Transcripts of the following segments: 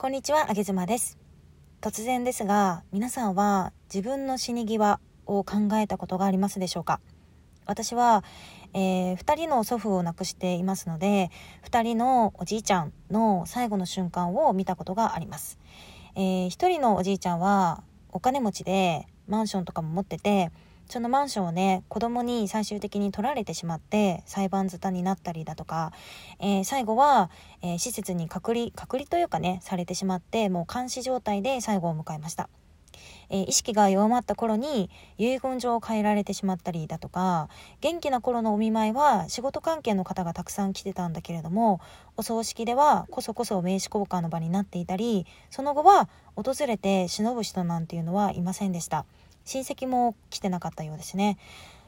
こんにちは、あげずまです。突然ですが、皆さんは自分の死に際を考えたことがありますでしょうか？私は、えー、2人の祖父を亡くしていますので、2人のおじいちゃんの最後の瞬間を見たことがあります。えー、1人のおじいちゃんはお金持ちでマンションとかも持ってて、そのマンションをね子供に最終的に取られてしまって裁判沙汰になったりだとか、えー、最後は、えー、施設に隔離隔離というかねされてしまってもう監視状態で最後を迎えました。えー、意識が弱まった頃に遺言状を変えられてしまったりだとか元気な頃のお見舞いは仕事関係の方がたくさん来てたんだけれどもお葬式ではこそこそ名刺交換の場になっていたりその後は訪れて忍ぶ人なんていうのはいませんでした。親戚も来てなかったようですね。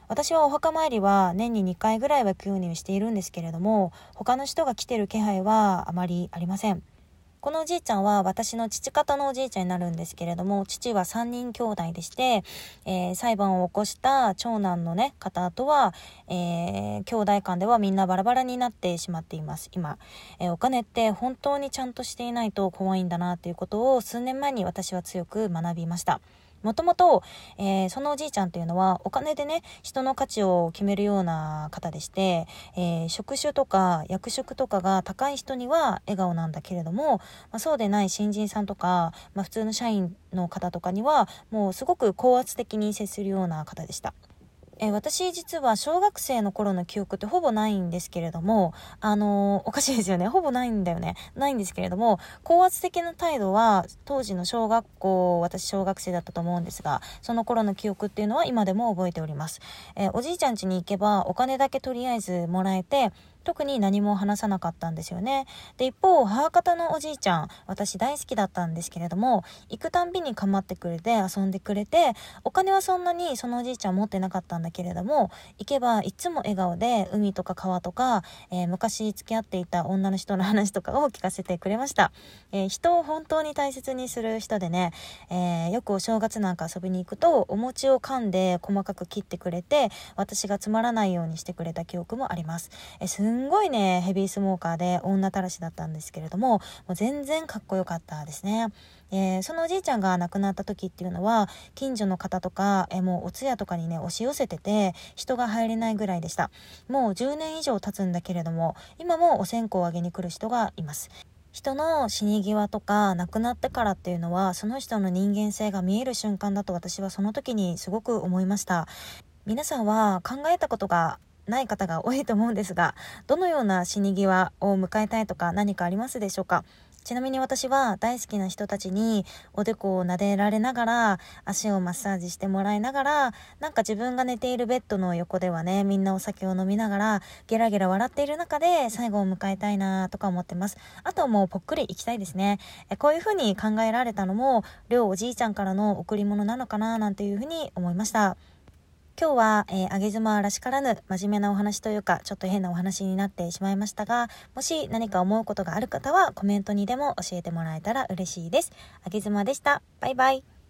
私はお墓参りは年に2回ぐらいは行くようにしているんですけれども他の人が来てる気配はあまりありません。このおじいちゃんは私の父方のおじいちゃんになるんですけれども父は3人兄弟でして、えー、裁判を起こした長男のね方とは、えー、兄弟間ではみんなバラバラになってしまっています今、えー、お金って本当にちゃんとしていないと怖いんだなということを数年前に私は強く学びました。もともと、えー、そのおじいちゃんというのはお金でね人の価値を決めるような方でして、えー、職種とか役職とかが高い人には笑顔なんだけれども、まあ、そうでない新人さんとか、まあ、普通の社員の方とかにはもうすごく高圧的に接するような方でした。えー、私実は小学生の頃の記憶ってほぼないんですけれども、あのー、おかしいですよね。ほぼないんだよね。ないんですけれども、高圧的な態度は当時の小学校、私小学生だったと思うんですが、その頃の記憶っていうのは今でも覚えております。えー、おじいちゃん家に行けばお金だけとりあえずもらえて、特に何も話さなかったんですよね。で、一方、母方のおじいちゃん、私大好きだったんですけれども、行くたんびに構ってくれて遊んでくれて、お金はそんなにそのおじいちゃん持ってなかったんだけれども、行けばいつも笑顔で海とか川とか、えー、昔付き合っていた女の人の話とかを聞かせてくれました。えー、人を本当に大切にする人でね、えー、よくお正月なんか遊びに行くと、お餅を噛んで細かく切ってくれて、私がつまらないようにしてくれた記憶もあります。えすんごいね、ヘビースモーカーで女たらしだったんですけれども、もう全然かっこよかったですね。えー、そのおじいちゃんが亡くなった時っていうのは、近所の方とか、えー、もうお通夜とかにね、押し寄せてて、人が入れないぐらいでした。もう10年以上経つんだけれども、今もお線香をあげに来る人がいます。人の死に際とか亡くなってからっていうのはその人の人間性が見える瞬間だと私はその時にすごく思いました皆さんは考えたことがない方が多いと思うんですが、どのような死に際を迎えたいとか何かありますでしょうか？ちなみに私は大好きな人たちにおでこを撫でられながら足をマッサージしてもらいながらなんか自分が寝ているベッドの横ではねみんなお酒を飲みながらゲラゲラ笑っている中で最後を迎えたいなとか思ってます。あともうぽっくり行きたいですね。えこういうふうに考えられたのも両おじいちゃんからの贈り物なのかななんていうふうに思いました。今日は、えー、あげ妻らしからぬ真面目なお話というか、ちょっと変なお話になってしまいましたが、もし何か思うことがある方はコメントにでも教えてもらえたら嬉しいです。あげ妻でした。バイバイ。